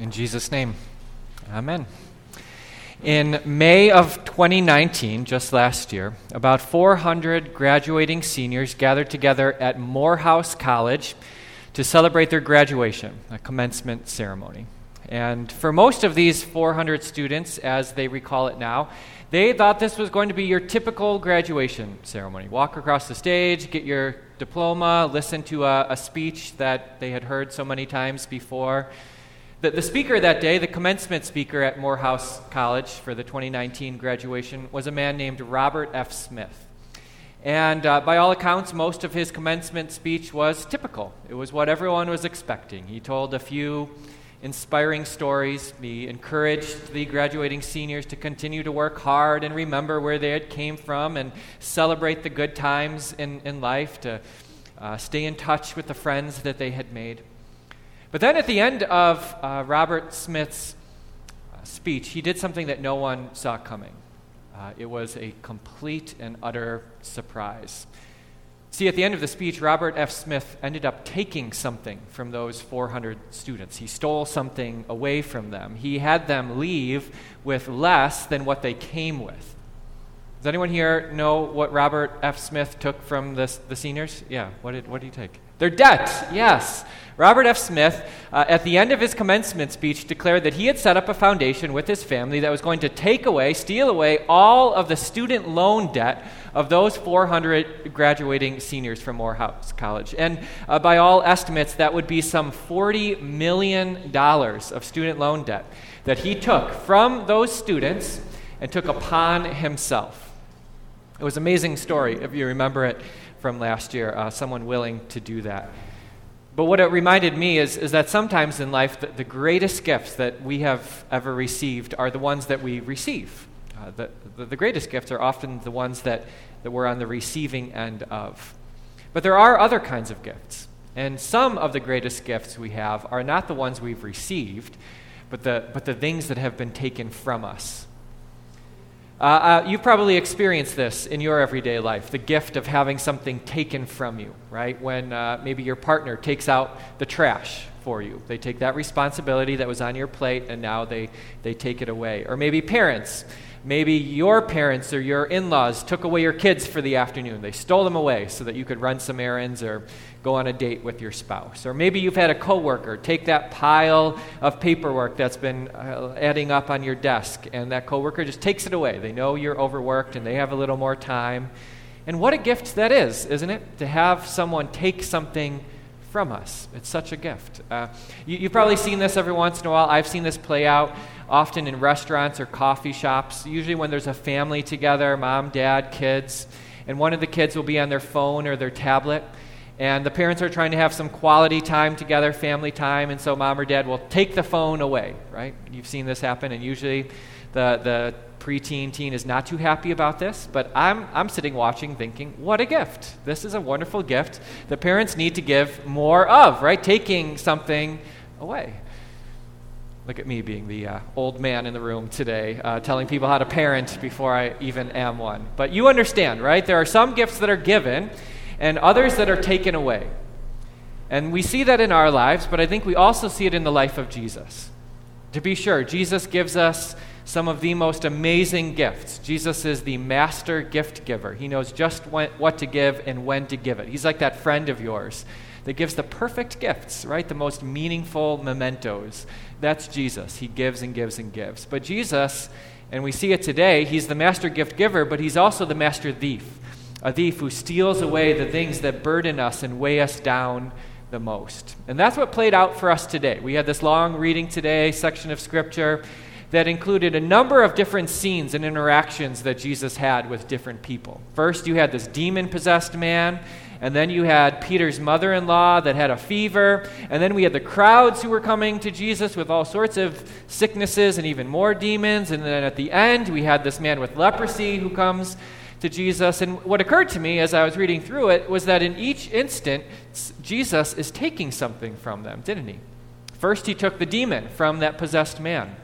In Jesus' name, amen. In May of 2019, just last year, about 400 graduating seniors gathered together at Morehouse College to celebrate their graduation, a commencement ceremony. And for most of these 400 students, as they recall it now, they thought this was going to be your typical graduation ceremony. Walk across the stage, get your diploma, listen to a, a speech that they had heard so many times before. The, the speaker that day, the commencement speaker at Morehouse College for the 2019 graduation, was a man named Robert F. Smith. And uh, by all accounts, most of his commencement speech was typical. It was what everyone was expecting. He told a few inspiring stories. He encouraged the graduating seniors to continue to work hard and remember where they had came from and celebrate the good times in, in life, to uh, stay in touch with the friends that they had made. But then at the end of uh, Robert Smith's uh, speech, he did something that no one saw coming. Uh, it was a complete and utter surprise. See, at the end of the speech, Robert F. Smith ended up taking something from those 400 students. He stole something away from them. He had them leave with less than what they came with. Does anyone here know what Robert F. Smith took from the, the seniors? Yeah, what did, what did he take? Their debt, yes. Robert F. Smith, uh, at the end of his commencement speech, declared that he had set up a foundation with his family that was going to take away, steal away all of the student loan debt of those 400 graduating seniors from Morehouse College. And uh, by all estimates, that would be some $40 million of student loan debt that he took from those students and took upon himself. It was an amazing story, if you remember it from last year, uh, someone willing to do that. But what it reminded me is, is that sometimes in life, the, the greatest gifts that we have ever received are the ones that we receive. Uh, the, the, the greatest gifts are often the ones that, that we're on the receiving end of. But there are other kinds of gifts. And some of the greatest gifts we have are not the ones we've received, but the, but the things that have been taken from us. Uh, uh, you've probably experienced this in your everyday life the gift of having something taken from you, right? When uh, maybe your partner takes out the trash for you. They take that responsibility that was on your plate and now they, they take it away. Or maybe parents Maybe your parents or your in laws took away your kids for the afternoon. They stole them away so that you could run some errands or go on a date with your spouse. Or maybe you've had a coworker take that pile of paperwork that's been uh, adding up on your desk, and that coworker just takes it away. They know you're overworked and they have a little more time. And what a gift that is, isn't it? To have someone take something from us. It's such a gift. Uh, you, have probably seen this every once in a while. I've seen this play out often in restaurants or coffee shops, usually when there's a family together mom, dad, kids, and one of the kids will be on their phone or their tablet. And the parents are trying to have some quality time together, family time, and so mom or dad will take the phone away, right? You've seen this happen, and usually the, the preteen teen is not too happy about this, but I'm, I'm sitting watching thinking, what a gift. This is a wonderful gift the parents need to give more of, right? Taking something away. Look at me being the uh, old man in the room today, uh, telling people how to parent before I even am one. But you understand, right? There are some gifts that are given and others that are taken away. And we see that in our lives, but I think we also see it in the life of Jesus. To be sure, Jesus gives us some of the most amazing gifts. Jesus is the master gift giver. He knows just when, what to give and when to give it. He's like that friend of yours that gives the perfect gifts, right? The most meaningful mementos. That's Jesus. He gives and gives and gives. But Jesus, and we see it today, he's the master gift giver, but he's also the master thief. A thief who steals away the things that burden us and weigh us down the most. And that's what played out for us today. We had this long reading today, section of scripture that included a number of different scenes and interactions that Jesus had with different people. First, you had this demon possessed man and then you had Peter's mother in law that had a fever. And then we had the crowds who were coming to Jesus with all sorts of sicknesses and even more demons. And then at the end, we had this man with leprosy who comes to Jesus. And what occurred to me as I was reading through it was that in each instant, Jesus is taking something from them, didn't he? First, he took the demon from that possessed man.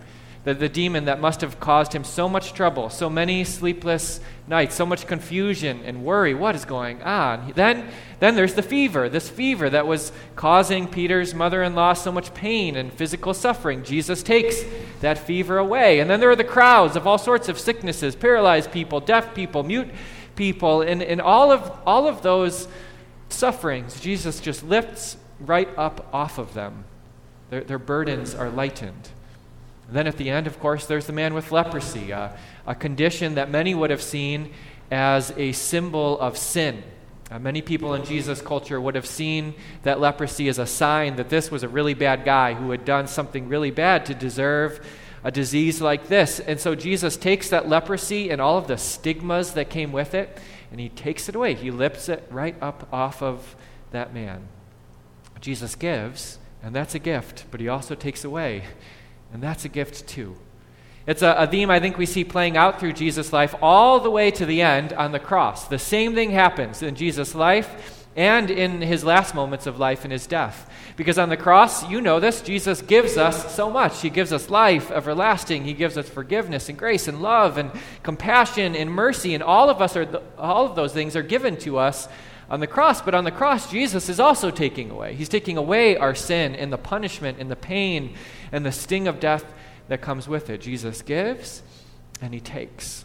The, the demon that must have caused him so much trouble, so many sleepless nights, so much confusion and worry. What is going on? Then, then there's the fever, this fever that was causing Peter's mother in law so much pain and physical suffering. Jesus takes that fever away. And then there are the crowds of all sorts of sicknesses paralyzed people, deaf people, mute people, and, and all, of, all of those sufferings, Jesus just lifts right up off of them. Their, their burdens are lightened. Then at the end, of course, there's the man with leprosy, a condition that many would have seen as a symbol of sin. Uh, many people in Jesus' culture would have seen that leprosy as a sign that this was a really bad guy who had done something really bad to deserve a disease like this. And so Jesus takes that leprosy and all of the stigmas that came with it, and he takes it away. He lifts it right up off of that man. Jesus gives, and that's a gift, but he also takes away, and that's a gift too. It's a, a, theme I think we see playing out through Jesus' life all the way to the end on the cross. The same thing happens in Jesus' life and in his last moments of life in his death. Because on the cross, you know this, Jesus gives us so much. He gives us life everlasting. He gives us forgiveness and grace and love and compassion and mercy. And all of us are all of those things are given to us on the cross. But on the cross, Jesus is also taking away. He's taking away our sin and the punishment and the pain and the sting of death that comes with it. Jesus gives and he takes.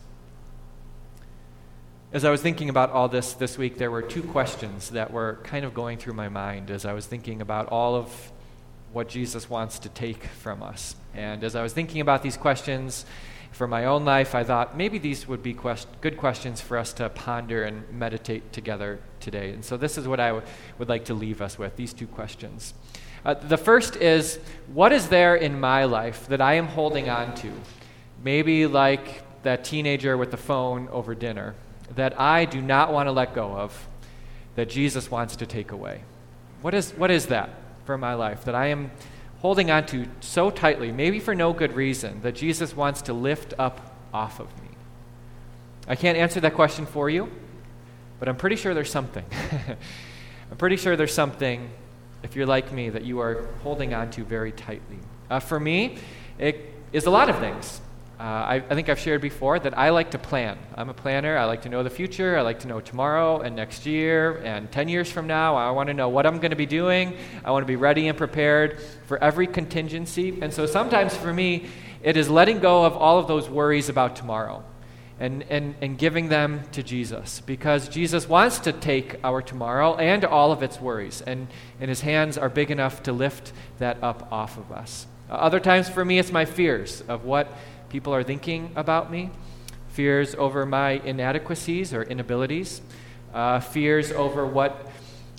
As I was thinking about all this this week, there were two questions that were kind of going through my mind as I was thinking about all of what Jesus wants to take from us. And as I was thinking about these questions for my own life, I thought maybe these would be quest- good questions for us to ponder and meditate together today. And so this is what I w- would like to leave us with these two questions. Uh, the first is what is there in my life that I am holding on to? Maybe like that teenager with the phone over dinner that I do not want to let go of, that Jesus wants to take away. What is, what is that for my life that I am holding on to so tightly, maybe for no good reason, that Jesus wants to lift up off of me? I can't answer that question for you, but I'm pretty sure there's something. I'm pretty sure there's something if you're like me, that you are holding on to very tightly. Uh, for me, it is a lot of things. Uh, I, I, think I've shared before that I like to plan. I'm a planner. I like to know the future. I like to know tomorrow and next year and 10 years from now. I want to know what I'm going to be doing. I want to be ready and prepared for every contingency. And so sometimes for me, it is letting go of all of those worries about tomorrow and, and, and giving them to Jesus because Jesus wants to take our tomorrow and all of its worries, and, and his hands are big enough to lift that up off of us. Uh, other times for me, it's my fears of what people are thinking about me, fears over my inadequacies or inabilities, uh, fears over what,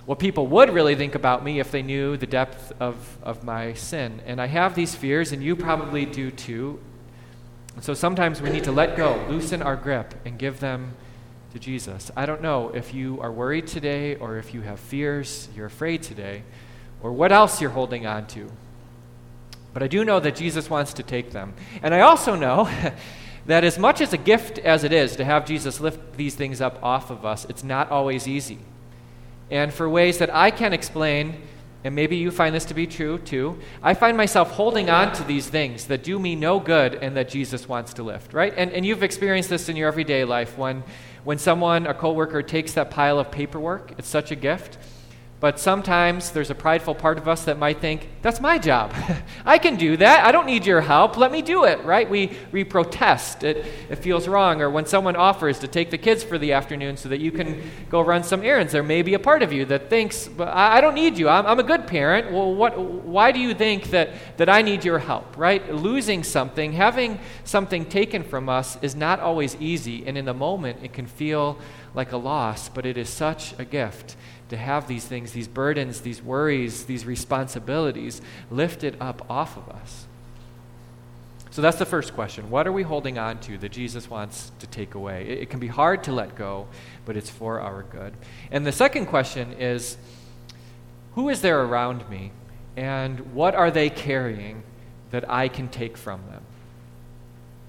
what people would really think about me if they knew the depth of, of my sin. And I have these fears, and you probably do too. So sometimes we need to let go, loosen our grip, and give them to Jesus. I don't know if you are worried today or if you have fears, you're afraid today, or what else you're holding on to. But I do know that Jesus wants to take them. And I also know that as much as a gift as it is to have Jesus lift these things up off of us, it's not always easy. And for ways that I can't explain, and maybe you find this to be true too, I find myself holding on to these things that do me no good and that Jesus wants to lift, right? And, and you've experienced this in your everyday life when, when someone, a coworker, takes that pile of paperwork, it's such a gift. But sometimes there's a prideful part of us that might think, that's my job. I can do that. I don't need your help. Let me do it, right? We, we protest. It, it feels wrong. Or when someone offers to take the kids for the afternoon so that you can go run some errands, there may be a part of you that thinks, I, I don't need you. I'm, I'm a good parent. Well, what, why do you think that, that I need your help, right? Losing something, having something taken from us is not always easy. And in the moment, it can feel like a loss, but it is such a gift to have these things, these burdens, these worries, these responsibilities lifted up off of us. So that's the first question. What are we holding on to that Jesus wants to take away? It, it, can be hard to let go, but it's for our good. And the second question is who is there around me, and what are they carrying that I can take from them?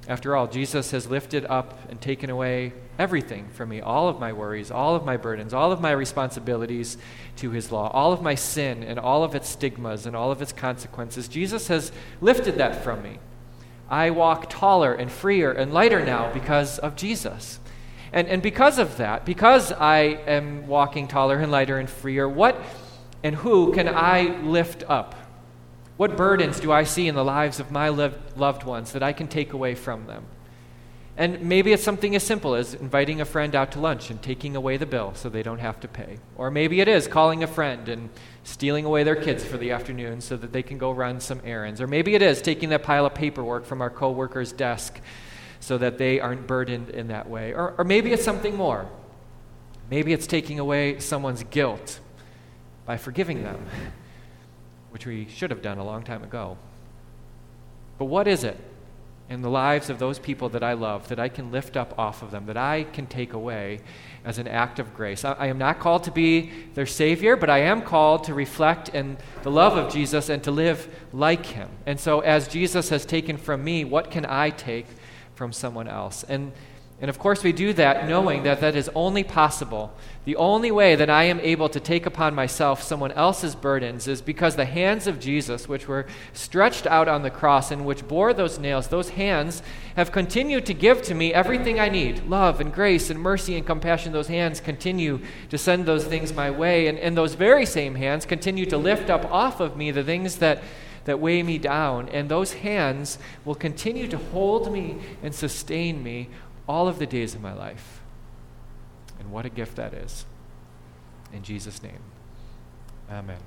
After all, Jesus has lifted up and taken away everything from me all of my worries, all of my burdens, all of my responsibilities to His law, all of my sin and all of its stigmas and all of its consequences. Jesus has lifted that from me. I walk taller and freer and lighter now because of Jesus. And, and because of that, because I am walking taller and lighter and freer, what and who can I lift up? What burdens do I see in the lives of my loved ones that I can take away from them? And maybe it's something as simple as inviting a friend out to lunch and taking away the bill so they don't have to pay. Or maybe it is calling a friend and stealing away their kids for the afternoon so that they can go run some errands. Or maybe it is taking that pile of paperwork from our coworker's desk so that they aren't burdened in that way. Or, or maybe it's something more. Maybe it's taking away someone's guilt by forgiving them, which we should have done a long time ago. But what is it in the lives of those people that I love that I can lift up off of them, that I can take away as an act of grace. I, I, am not called to be their Savior, but I am called to reflect in the love of Jesus and to live like Him. And so, as Jesus has taken from me, what can I take from someone else? And and of course, we do that knowing that that is only possible. The only way that I am able to take upon myself someone else's burdens is because the hands of Jesus, which were stretched out on the cross and which bore those nails, those hands have continued to give to me everything I need love and grace and mercy and compassion. Those hands continue to send those things my way. And, and those very same hands continue to lift up off of me the things that that weigh me down. And those hands will continue to hold me and sustain me all of the days of my life. And what a gift that is. In Jesus' name, amen.